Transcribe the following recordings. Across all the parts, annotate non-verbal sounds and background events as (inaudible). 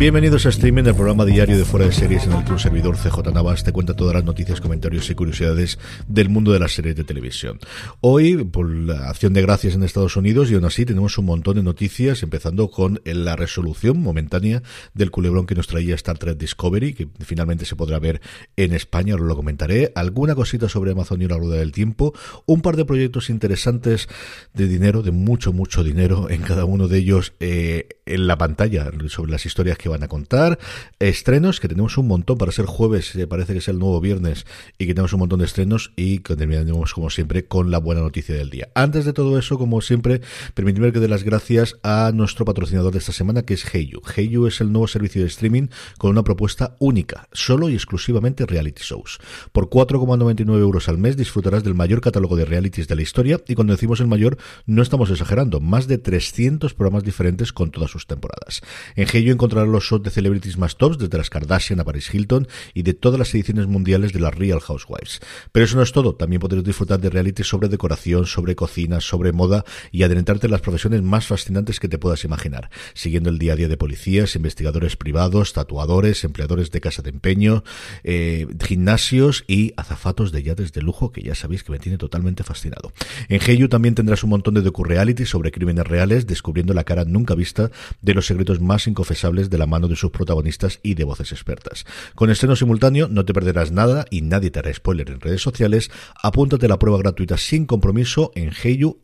Bienvenidos a Streaming, el programa diario de Fuera de Series en el que un servidor CJ Navas te cuenta todas las noticias, comentarios y curiosidades del mundo de las series de televisión. Hoy, por la acción de gracias en Estados Unidos, y aún así tenemos un montón de noticias, empezando con la resolución momentánea del culebrón que nos traía Star Trek Discovery, que finalmente se podrá ver en España, ahora lo comentaré, alguna cosita sobre Amazon y la rueda del tiempo, un par de proyectos interesantes de dinero, de mucho, mucho dinero en cada uno de ellos eh, en la pantalla, sobre las historias que van a contar. Estrenos, que tenemos un montón para ser jueves, parece que es el nuevo viernes, y que tenemos un montón de estrenos, y que terminaremos, como siempre, con la buena noticia del día. Antes de todo eso, como siempre, permíteme que dé las gracias a nuestro patrocinador de esta semana, que es Heyu. Heyu es el nuevo servicio de streaming con una propuesta única, solo y exclusivamente reality shows. Por 4,99 euros al mes disfrutarás del mayor catálogo de realities de la historia, y cuando decimos el mayor, no estamos exagerando, más de 300 programas diferentes con todas sus temporadas. En Heyu encontrarás los shows de celebrities más tops, desde las Kardashian a Paris Hilton y de todas las ediciones mundiales de las Real Housewives. Pero eso no es todo, también podrás disfrutar de realities sobre decoración, sobre cocina, sobre moda y adentrarte en las profesiones más fascinantes que te puedas imaginar, siguiendo el día a día de policías, investigadores privados, tatuadores, empleadores de casa de empeño, eh, gimnasios y azafatos de yates de lujo, que ya sabéis que me tiene totalmente fascinado. En Heyu también tendrás un montón de docu-reality sobre crímenes reales, descubriendo la cara nunca vista de los secretos más inconfesables de la mano de sus protagonistas y de voces expertas. Con estreno simultáneo no te perderás nada y nadie te hará spoiler en redes sociales. Apúntate a la prueba gratuita sin compromiso en heyu.com.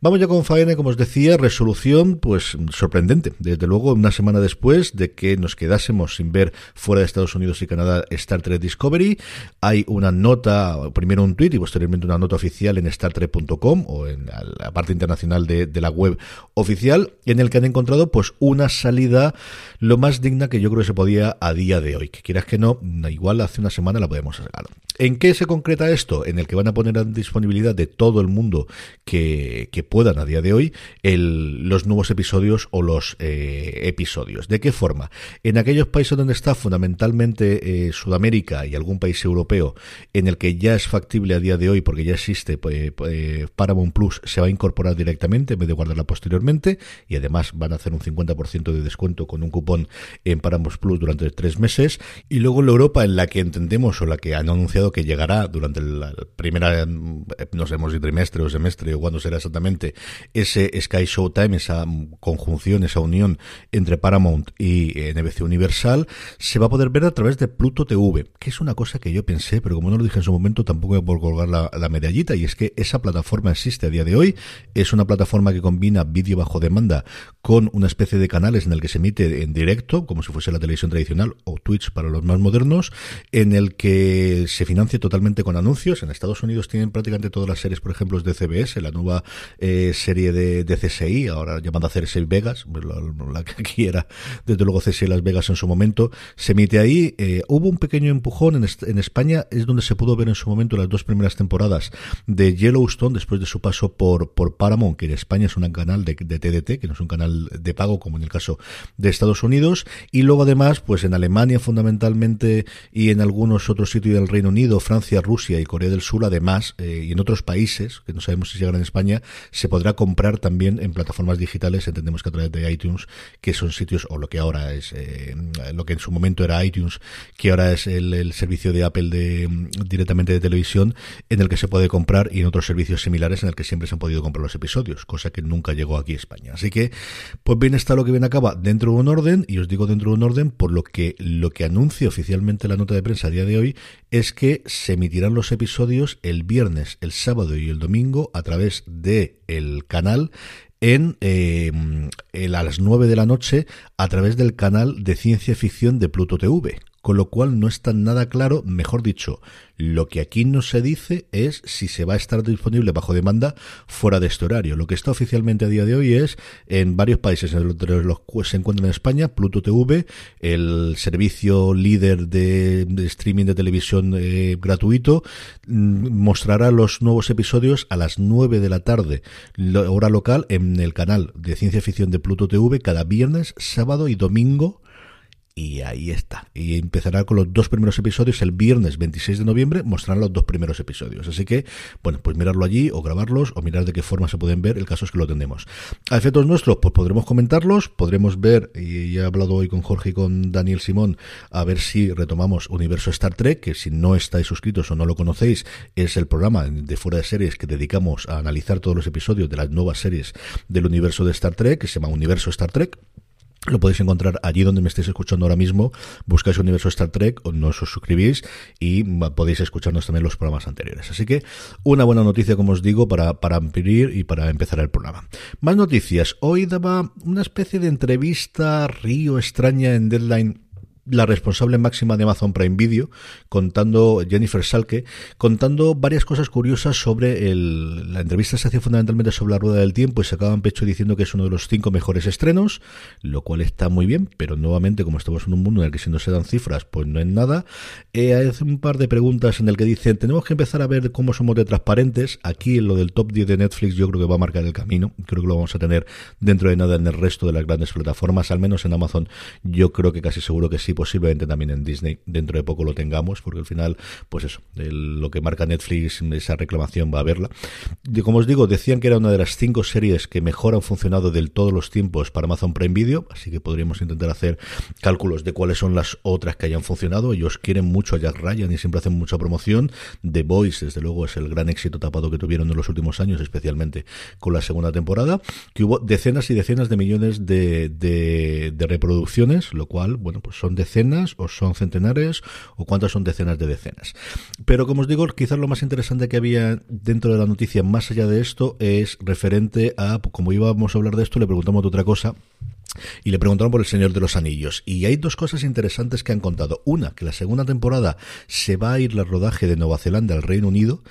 Vamos ya con faena, como os decía, resolución pues sorprendente. Desde luego, una semana después de que nos quedásemos sin ver fuera de Estados Unidos y Canadá Star Trek Discovery, hay una nota, primero un tweet y posteriormente una nota oficial en StarTrek.com o en la parte internacional de, la web oficial en el que han encontrado pues una salida lo más digna que yo creo que se podía a día de hoy. Que quieras que no, igual hace una semana la podemos sacar. ¿En qué se concreta esto? En el que van a poner a disponibilidad de todo el mundo que, que puedan a día de hoy el, los nuevos episodios o los eh, episodios. ¿De qué forma? En aquellos países donde está fundamentalmente eh, Sudamérica y algún país europeo en el que ya es factible a día de hoy porque ya existe pues, pues, Paramount Plus se va a incorporar directamente en vez de guardarla posteriormente y además van hacer un 50% de descuento con un cupón en Paramount Plus durante tres meses. Y luego la Europa en la que entendemos o la que han anunciado que llegará durante la primera, no sabemos si trimestre o semestre o cuándo será exactamente, ese Sky Showtime, esa conjunción, esa unión entre Paramount y eh, NBC Universal, se va a poder ver a través de Pluto TV, que es una cosa que yo pensé, pero como no lo dije en su momento, tampoco voy a colgar la, la medallita, y es que esa plataforma existe a día de hoy, es una plataforma que combina vídeo bajo demanda con una especie de canales en el que se emite en directo, como si fuese la televisión tradicional o Twitch para los más modernos, en el que se financia totalmente con anuncios. En Estados Unidos tienen prácticamente todas las series, por ejemplo, de CBS, la nueva eh, serie de, de, CSI, ahora llamada CSI Vegas, la, la, que (laughs) aquí desde luego CSI Las Vegas en su momento, se emite ahí. Eh, hubo un pequeño empujón en, en, España, es donde se pudo ver en su momento las dos primeras temporadas de Yellowstone, después de su paso por, por Paramount, que en España es un canal de, de TDT, que no es un canal de pago, como en el caso de Estados Unidos. Y luego además, pues en Alemania fundamentalmente y en algunos otros sitios del Reino Unido, Francia, Rusia y Corea del Sur, además, eh, y en otros países, que no sabemos si llegan en España, se podrá comprar también en plataformas digitales, entendemos que a través de iTunes, que son sitios, o lo que ahora es, eh, lo que en su momento era iTunes, que ahora es el, servicio de Apple de, directamente de televisión, en el que se puede comprar y en otros servicios similares en el que siempre se han podido comprar los episodios, cosa que nunca llegó aquí a España. Así que, pues bien está lo que viene acaba dentro de un orden, y os digo dentro de un orden, por lo que lo que anuncia oficialmente la nota de prensa a día de hoy es que se emitirán los episodios el viernes, el sábado y el domingo a través de canal en, eh, a las 9 de la noche a través del canal de ciencia ficción de Pluto TV, con lo cual no está nada claro, mejor dicho, lo que aquí no se dice es si se va a estar disponible bajo demanda fuera de este horario. Lo que está oficialmente a día de hoy es en varios países, entre los cuales se encuentran en España, Pluto TV, el servicio líder de, streaming de televisión eh, gratuito, mm, mostrará los nuevos episodios a las 9 de la tarde, hora local, en el canal de ciencia ficción de Pluto TV cada viernes, sábado y domingo y ahí está. Y empezará con los dos primeros episodios el viernes 26 de noviembre, mostrarán los dos primeros episodios. Así que, bueno, pues mirarlo allí o grabarlos o mirar de qué forma se pueden ver. El caso es que lo tenemos. A efectos nuestros, pues podremos comentarlos, podremos ver, y he hablado hoy con Jorge y con Daniel Simón, a ver si retomamos Universo Star Trek, que si no estáis suscritos o no lo conocéis, es el programa de fuera de series que dedicamos a analizar todos los episodios de las nuevas series del universo de Star Trek, que se llama Universo Star Trek. Lo podéis encontrar allí donde me estéis escuchando ahora mismo. Buscáis Universo Star Trek o no os suscribís y podéis escucharnos también los programas anteriores. Así que una buena noticia, como os digo, para, para ampliar y para empezar el programa. Más noticias. Hoy daba una especie de entrevista río extraña en Deadline la responsable máxima de Amazon Prime Video, contando Jennifer Salke, contando varias cosas curiosas sobre el, la entrevista se hacía fundamentalmente sobre la rueda del tiempo y se acaban pecho diciendo que es uno de los cinco mejores estrenos, lo cual está muy bien, pero nuevamente como estamos en un mundo en el que si no se dan cifras, pues no es nada. Eh, hay un par de preguntas en el que dicen, tenemos que empezar a ver cómo somos de transparentes. Aquí en lo del top 10 de Netflix yo creo que va a marcar el camino, creo que lo vamos a tener dentro de nada en el resto de las grandes plataformas, al menos en Amazon yo creo que casi seguro que sí posiblemente también en Disney dentro de poco lo tengamos, porque al final, pues eso, lo que marca Netflix, esa reclamación va a verla. Como os digo, decían que era una de las cinco series que mejor han funcionado del todos los tiempos para Amazon Prime Video, así que podríamos intentar hacer cálculos de cuáles son las otras que hayan funcionado. Ellos quieren mucho a Jack Ryan y siempre hacen mucha promoción. The Voice, desde luego, es el gran éxito tapado que tuvieron en los últimos años, especialmente con la segunda temporada, que hubo decenas y decenas de millones de, de, de reproducciones, lo cual, bueno, pues son decenas o son centenares o cuántas son decenas de decenas. Pero como os digo, quizás lo más interesante que había dentro de la noticia más allá de esto es referente a, como íbamos a hablar de esto, le preguntamos de otra cosa. Y le preguntaron por el Señor de los Anillos. Y hay dos cosas interesantes que han contado. Una, que la segunda temporada se va a ir el rodaje de Nueva Zelanda al Reino Unido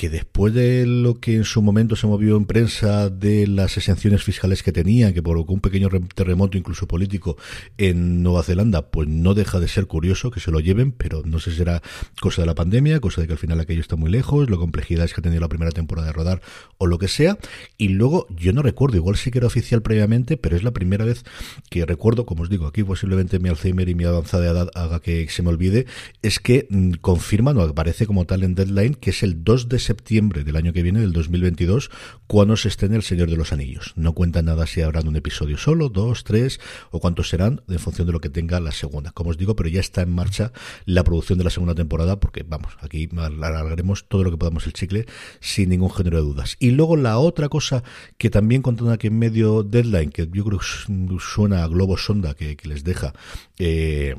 que después de lo que en su momento se movió en prensa de las exenciones fiscales que tenía, que provocó un pequeño terremoto incluso político en Nueva Zelanda, pues no deja de ser curioso que se lo lleven, pero no sé si será cosa de la pandemia, cosa de que al final aquello está muy lejos, la complejidad es que ha tenido la primera temporada de rodar o lo que sea. Y luego, yo no recuerdo, igual sí que era oficial previamente, pero es la primera vez que recuerdo, como os digo, aquí posiblemente mi Alzheimer y mi avanzada edad haga que se me olvide, es que mm, confirman o aparece como tal en Deadline que es el 2 de del año que viene, del 2022, cuando se estrene El Señor de los Anillos. No cuenta nada si habrá un episodio solo, dos, tres o cuántos serán en función de lo que tenga la segunda. Como os digo, pero ya está en marcha la producción de la segunda temporada porque, vamos, aquí alargaremos todo lo que podamos el chicle sin ningún género de dudas. Y luego la otra cosa que también contando aquí en medio deadline, que yo creo que suena a globo sonda que, les deja, eh,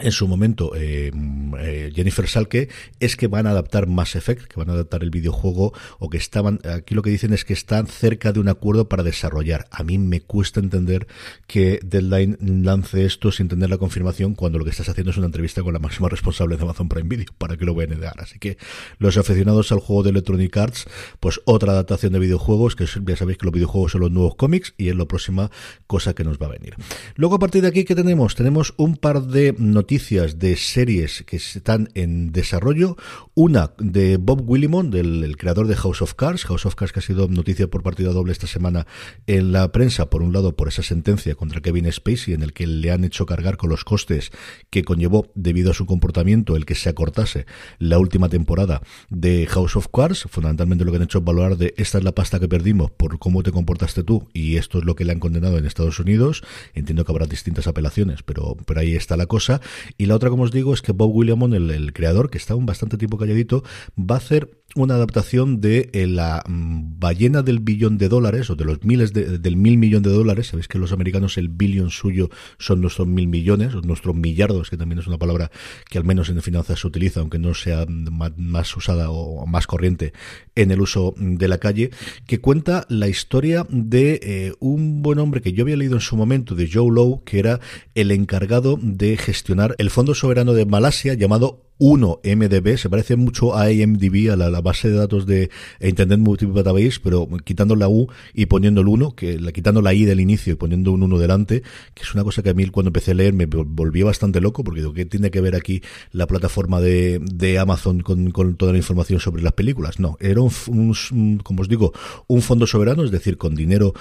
en su momento eh, eh, Jennifer Salke es que van a adaptar Mass Effect, que van a adaptar el videojuego o que estaban aquí lo que dicen es que están cerca de un acuerdo para desarrollar. A mí me cuesta entender que Deadline lance esto sin tener la confirmación cuando lo que estás haciendo es una entrevista con la máxima responsable de Amazon Prime Video, (laughs) para que lo vayan a negar. Así que los aficionados al juego de Electronic Arts, pues otra adaptación de videojuegos, que ya sabéis que los videojuegos son los nuevos cómics y es la próxima cosa que nos va a venir. Luego a partir de aquí, ¿qué tenemos? Tenemos un par de noticias noticias de series que están en desarrollo. Una de Bob Willimon, del creador de House of Cards. House of Cards que ha sido noticia por partida doble esta semana en la prensa, por un lado por esa sentencia contra Kevin Spacey en el que le han hecho cargar con los costes que conllevó debido a su comportamiento el que se acortase la última temporada de House of Cards. Fundamentalmente lo que han hecho es valorar de esta es la pasta que perdimos por cómo te comportaste tú y esto es lo que le han condenado en Estados Unidos. Entiendo que habrá distintas apelaciones, pero, pero ahí está la cosa. Y la otra, como os digo, es que Bob Williamson, el, el creador, que está un bastante tiempo calladito, va a hacer una adaptación de eh, la mm, ballena del billón de dólares o de los miles de, del mil millón de dólares. Sabéis que los americanos el billón suyo son nuestros mil millones, o nuestros millardos, que también es una palabra que al menos en finanzas se utiliza, aunque no sea más, usada o más corriente en el uso de la calle, que cuenta la historia de eh, un buen hombre que yo había leído en su momento, de Joe Lowe, que era el encargado de gestionar el Fondo Soberano de Malasia llamado 1 MDB, se parece mucho a IMDb, a la, base de datos de Internet Multiple Database, pero quitando la U y poniendo el 1, que, quitando la I del inicio y poniendo un 1 delante, que es una cosa que a mí cuando empecé a leer me volvió bastante loco, porque digo, ¿qué tiene que ver aquí la plataforma de, de Amazon con, con, toda la información sobre las películas? No, era un, como os digo, un fondo soberano, es decir, con dinero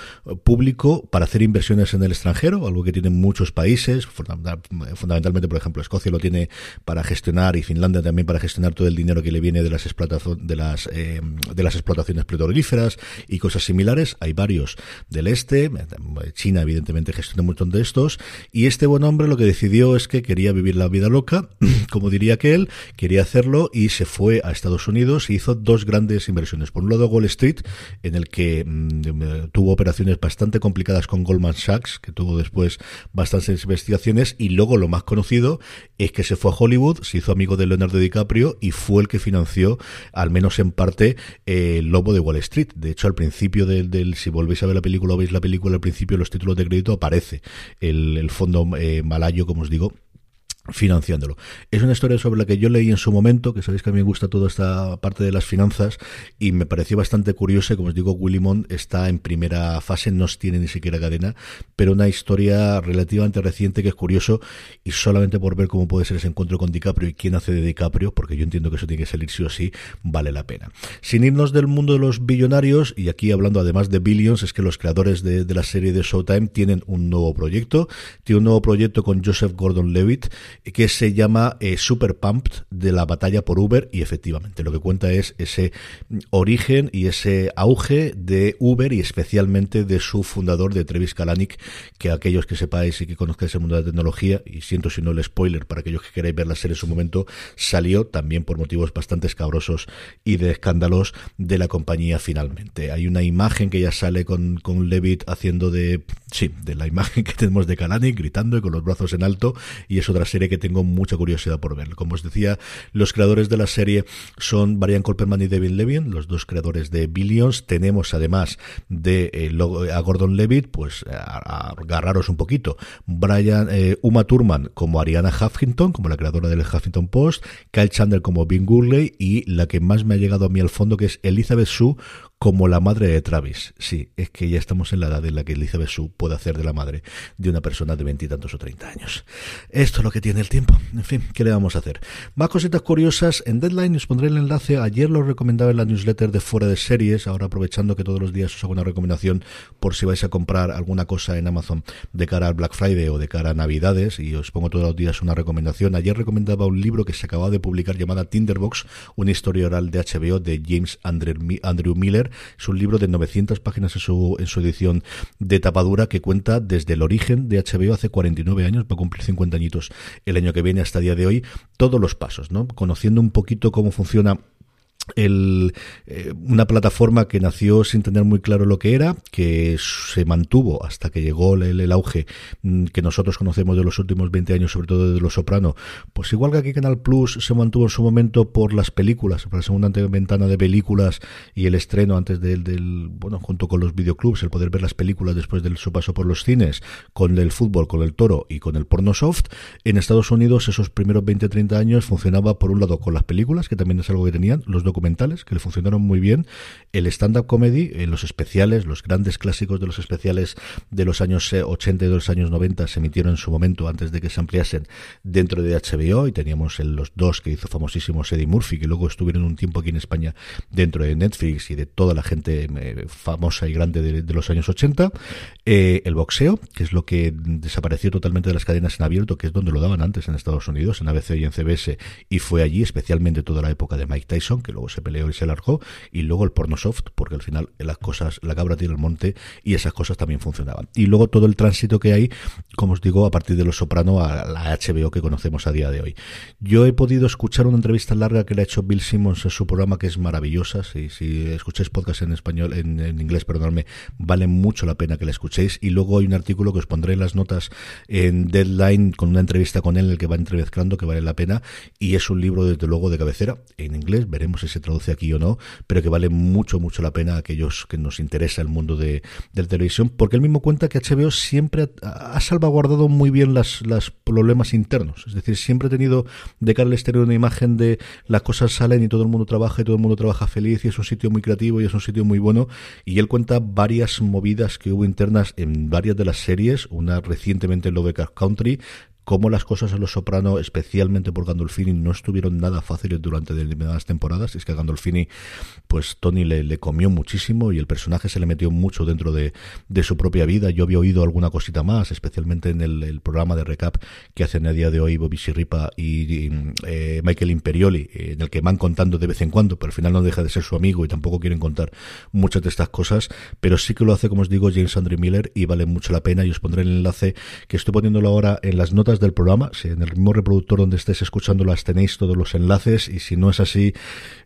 público para hacer inversiones en el extranjero, algo que tienen muchos países, fundamentalmente, por ejemplo, Escocia lo tiene para gestionar Finlandia también para gestionar todo el dinero que le viene de las, de las, eh, de las explotaciones petrolíferas y cosas similares. Hay varios del este, China evidentemente gestiona un montón de estos, y este buen hombre lo que decidió es que quería vivir la vida loca, (clears throat) como diría que él, quería hacerlo y se fue a Estados Unidos y hizo dos grandes inversiones. Por un lado Wall Street, en el que mm, tuvo operaciones bastante complicadas con Goldman Sachs, que tuvo después bastantes investigaciones, y luego lo más conocido es que se fue a Hollywood, se hizo amigo de Leonardo DiCaprio y fue el que financió, al menos en parte, eh, el Lobo de Wall Street. De hecho, al principio del, si volvéis a ver la película o veis la película, al principio los títulos de crédito aparece el, fondo eh, malayo, como os digo, financiándolo. Es una historia sobre la que yo leí en su momento, que sabéis que a mí me gusta toda esta parte de las finanzas, y me pareció bastante curiosa, como os digo, Willimon está en primera fase, no tiene ni siquiera cadena, pero una historia relativamente reciente que es curioso, y solamente por ver cómo puede ser ese encuentro con DiCaprio y quién hace de DiCaprio, porque yo entiendo que eso tiene que salir sí o sí, vale la pena. Sin irnos del mundo de los billonarios, y aquí hablando además de Billions, es que los creadores de, de la serie de Showtime tienen un nuevo proyecto, tiene un nuevo proyecto con Joseph Gordon-Levitt, que se llama eh, Super Pumped de la batalla por Uber y efectivamente lo que cuenta es ese origen y ese auge de Uber y especialmente de su fundador de Travis Kalanick que aquellos que sepáis y que conozcáis el mundo de la tecnología y siento si no el spoiler para aquellos que queráis ver la serie en su momento salió también por motivos bastante escabrosos y de escándalos de la compañía finalmente. Hay una imagen que ya sale con, con Levitt haciendo de sí de la imagen (laughs) que tenemos de Kalanick gritando y con los brazos en alto y es otra serie que tengo mucha curiosidad por ver. Como os decía, los creadores de la serie son Brian Colperman y David Levin, los dos creadores de Billions. Tenemos además de eh, a Gordon Levitt, pues a, agarraros un poquito. Brian eh, Uma Thurman como Ariana Huffington, como la creadora del Huffington Post, Kyle Chandler como Bing Gurley y la que más me ha llegado a mí al fondo que es Elizabeth Sue como la madre de Travis. Sí, es que ya estamos en la edad en la que Elizabeth Sue puede hacer de la madre de una persona de veintitantos o treinta años. Esto es lo que tiene el tiempo. En fin, ¿qué le vamos a hacer? Más cositas curiosas. En Deadline os pondré el enlace. Ayer lo recomendaba en la newsletter de Fuera de Series. Ahora aprovechando que todos los días os hago una recomendación por si vais a comprar alguna cosa en Amazon de cara al Black Friday o de cara a Navidades. Y os pongo todos los días una recomendación. Ayer recomendaba un libro que se acababa de publicar llamada Tinderbox, una historia oral de HBO de James Andrew Miller es un libro de 900 páginas en su, en su edición de tapadura que cuenta desde el origen de HBO hace 49 años, va a cumplir 50 añitos el año que viene hasta el día de hoy, todos los pasos, ¿no? Conociendo un poquito cómo funciona el, eh, una plataforma que nació sin tener muy claro lo que era, que se mantuvo hasta que llegó el, auge mm, que nosotros conocemos de los últimos 20 años, sobre todo de Los Soprano. Pues igual que aquí Canal Plus se mantuvo en su momento por las películas, por la segunda ventana de películas y el estreno antes del, del bueno, junto con los videoclubs, el poder ver las películas después de su paso por los cines, con el fútbol, con el toro y con el porno soft. En Estados Unidos esos primeros 20-30 años funcionaba por un lado con las películas, que también es algo que tenían, los documentales que le funcionaron muy bien. El stand-up comedy, en los especiales, los grandes clásicos de los especiales de los años 80 y de los años 90 se emitieron en su momento antes de que se ampliasen dentro de HBO y teníamos los dos que hizo famosísimos Eddie Murphy, que luego estuvieron un tiempo aquí en España dentro de Netflix y de toda la gente eh, famosa y grande de, los años 80. Eh, el boxeo, que es lo que desapareció totalmente de las cadenas en abierto, que es donde lo daban antes en Estados Unidos, en ABC y en CBS, y fue allí especialmente toda la época de Mike Tyson, que luego se peleó y se largó, y luego el porno soft, porque al final las cosas, la cabra tiene el monte y esas cosas también funcionaban. Y luego todo el tránsito que hay, como os digo, a partir de Los Soprano a la HBO que conocemos a día de hoy. Yo he podido escuchar una entrevista larga que le ha hecho Bill Simmons en su programa, que es maravillosa. Si, si escucháis podcast en español, en, inglés, perdonadme, vale mucho la pena que la escuchéis. Y luego hay un artículo que os pondré en las notas en Deadline con una entrevista con él, en el que va entremezclando, que vale la pena. Y es un libro, desde luego, de cabecera en inglés. Veremos si se traduce aquí o no, pero que vale mucho, mucho la pena a aquellos que nos interesa el mundo de, de la televisión, porque él mismo cuenta que HBO siempre ha, salvaguardado muy bien las, los problemas internos. Es decir, siempre ha tenido de cara al exterior una imagen de las cosas salen y todo el mundo trabaja y todo el mundo trabaja feliz y es un sitio muy creativo y es un sitio muy bueno. Y él cuenta varias movidas que hubo internas en varias de las series, una recientemente en Lovecraft Country, cómo las cosas en Los Soprano, especialmente por Gandolfini, no estuvieron nada fáciles durante determinadas temporadas. Es que a Gandolfini, pues Tony le, comió muchísimo y el personaje se le metió mucho dentro de, su propia vida. Yo había oído alguna cosita más, especialmente en el, programa de recap que hacen a día de hoy Bobby Sirripa y, eh, Michael Imperioli, en el que van contando de vez en cuando, pero al final no deja de ser su amigo y tampoco quieren contar muchas de estas cosas. Pero sí que lo hace, como os digo, James Andre Miller y vale mucho la pena. Y os pondré el enlace que estoy poniéndolo ahora en las notas del programa. Si en el mismo reproductor donde estés escuchando las tenéis todos los enlaces y si no es así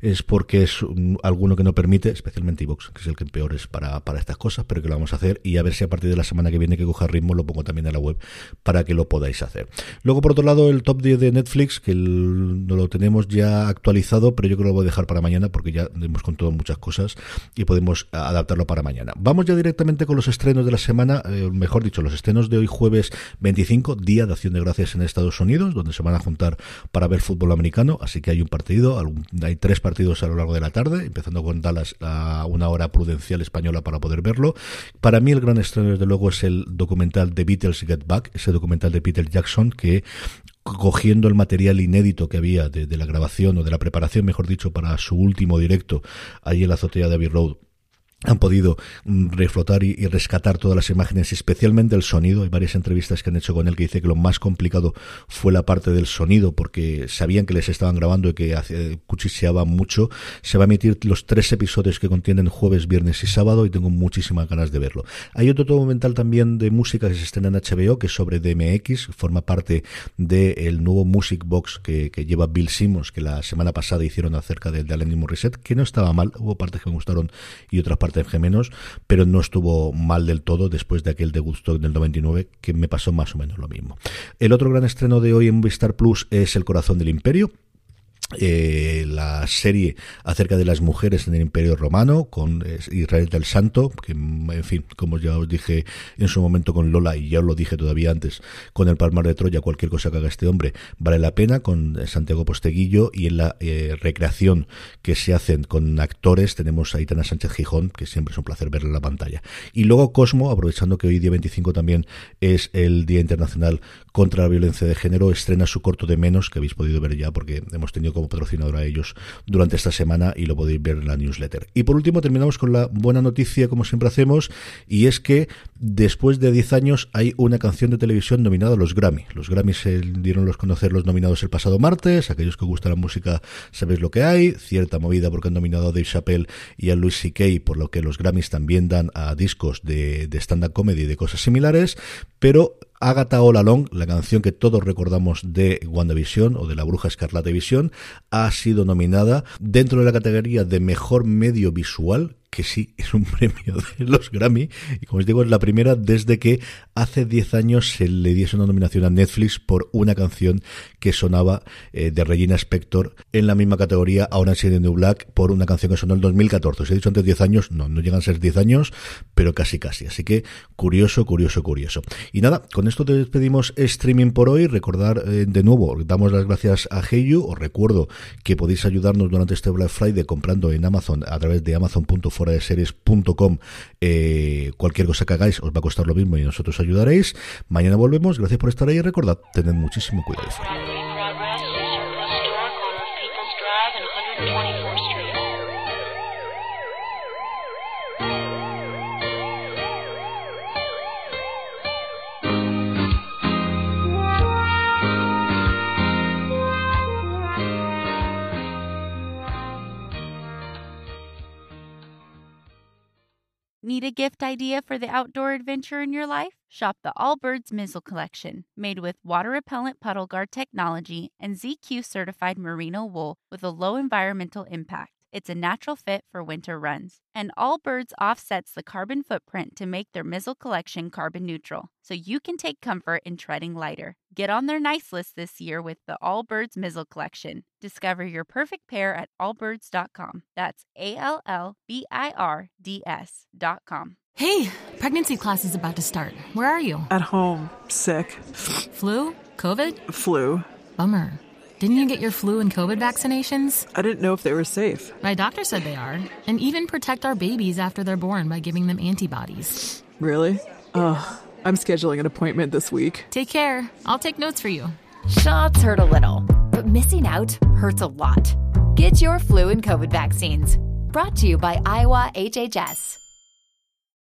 es porque es alguno que no permite, especialmente iVoox, que es el que peor es para, para estas cosas, pero que lo vamos a hacer y a ver si a partir de la semana que viene que coja ritmo lo pongo también en la web para que lo podáis hacer. Luego, por otro lado, el top 10 de Netflix, que no lo tenemos ya actualizado, pero yo creo que lo voy a dejar para mañana porque ya hemos contado muchas cosas y podemos adaptarlo para mañana. Vamos ya directamente con los estrenos de la semana, eh, mejor dicho, los estrenos de hoy jueves 25, Día de Acción de Gracias en Estados Unidos, donde se van a juntar para ver fútbol americano. Así que hay un partido, hay tres partidos a lo largo de la tarde, empezando con Dallas a una hora prudencial española para poder verlo. Para mí el gran estreno, desde luego, es el documental The Beatles Get Back, ese documental de Peter Jackson que cogiendo el material inédito que había de, de, la grabación o de la preparación, mejor dicho, para su último directo allí en la azotea de Abbey Road han podido mm, reflotar y, rescatar todas las imágenes, especialmente el sonido. Hay varias entrevistas que han hecho con él que dice que lo más complicado fue la parte del sonido, porque sabían que les estaban grabando y que cuchicheaba mucho. Se va a emitir los tres episodios que contienen jueves, viernes y sábado y tengo muchísimas ganas de verlo. Hay otro documental también de música que se estrena en HBO, que es sobre DMX, forma parte del nuevo Music Box que, lleva Bill Simmons, que la semana pasada hicieron acerca del de Alanis Morissette, que no estaba mal, hubo partes que me gustaron y otras partes parte de menos, pero no estuvo mal del todo después de aquel de Gusto del 99, que me pasó más o menos lo mismo. El otro gran estreno de hoy en Vistar Plus es El Corazón del Imperio, eh, la serie acerca de las mujeres en el Imperio Romano con Israel del Santo, que en fin, como ya os dije en su momento con Lola y ya os lo dije todavía antes, con el Palmar de Troya, cualquier cosa que haga este hombre vale la pena, con Santiago Posteguillo y en la eh, recreación que se hacen con actores tenemos a Itana Sánchez Gijón, que siempre es un placer verla en la pantalla. Y luego Cosmo, aprovechando que hoy día 25 también es el Día Internacional contra la Violencia de Género, estrena su corto de menos, que habéis podido ver ya porque hemos tenido como patrocinador a ellos durante esta semana y lo podéis ver en la newsletter. Y por último terminamos con la buena noticia como siempre hacemos y es que después de 10 años hay una canción de televisión nominada a los Grammy. Los Grammy se dieron los conocer los nominados el pasado martes, aquellos que gustan la música sabéis lo que hay, cierta movida porque han nominado a Dave Chappelle y a Louis C.K. por lo que los Grammys también dan a discos de, de stand-up comedy y de cosas similares, pero Agatha All Along, la canción que todos recordamos de WandaVision o de la Bruja Escarlata Visión, ha sido nominada dentro de la categoría de Mejor Medio Visual, que sí, es un (laughs) premio de los Grammy. Y como os digo, es la primera desde que hace 10 años se le diese una nominación a Netflix por una canción que sonaba eh, de Regina Spector en la misma categoría, ahora en New Black, por una canción que sonó en 2014. Os he dicho antes 10 años, no, no llegan a ser 10 años, pero casi casi. Así que curioso, curioso, curioso. Y nada, con esto te despedimos streaming por hoy. Recordar eh, de nuevo, damos las gracias a Heyu. Os recuerdo que podéis ayudarnos durante este Black Friday comprando en Amazon a través de amazon.foradeseries.com eh, cualquier cosa que hagáis os va a costar lo mismo y nosotros ayudaréis. Mañana volvemos. Gracias por estar ahí y recordad, tened muchísimo cuidado. Need a gift idea for the outdoor adventure in your life? Shop the Allbirds Mizzle Collection, made with water repellent puddle guard technology and ZQ certified merino wool with a low environmental impact. It's a natural fit for winter runs. And Allbirds offsets the carbon footprint to make their Mizzle collection carbon neutral, so you can take comfort in treading lighter. Get on their nice list this year with the Allbirds Mizzle collection. Discover your perfect pair at allbirds.com. That's A L L B I R D S.com. Hey, pregnancy class is about to start. Where are you? At home, sick. Flu? COVID? Flu. Bummer. Didn't you get your flu and COVID vaccinations? I didn't know if they were safe. My doctor said they are, and even protect our babies after they're born by giving them antibodies. Really? Ugh. I'm scheduling an appointment this week. Take care. I'll take notes for you. Shots hurt a little, but missing out hurts a lot. Get your flu and COVID vaccines. Brought to you by Iowa HHS.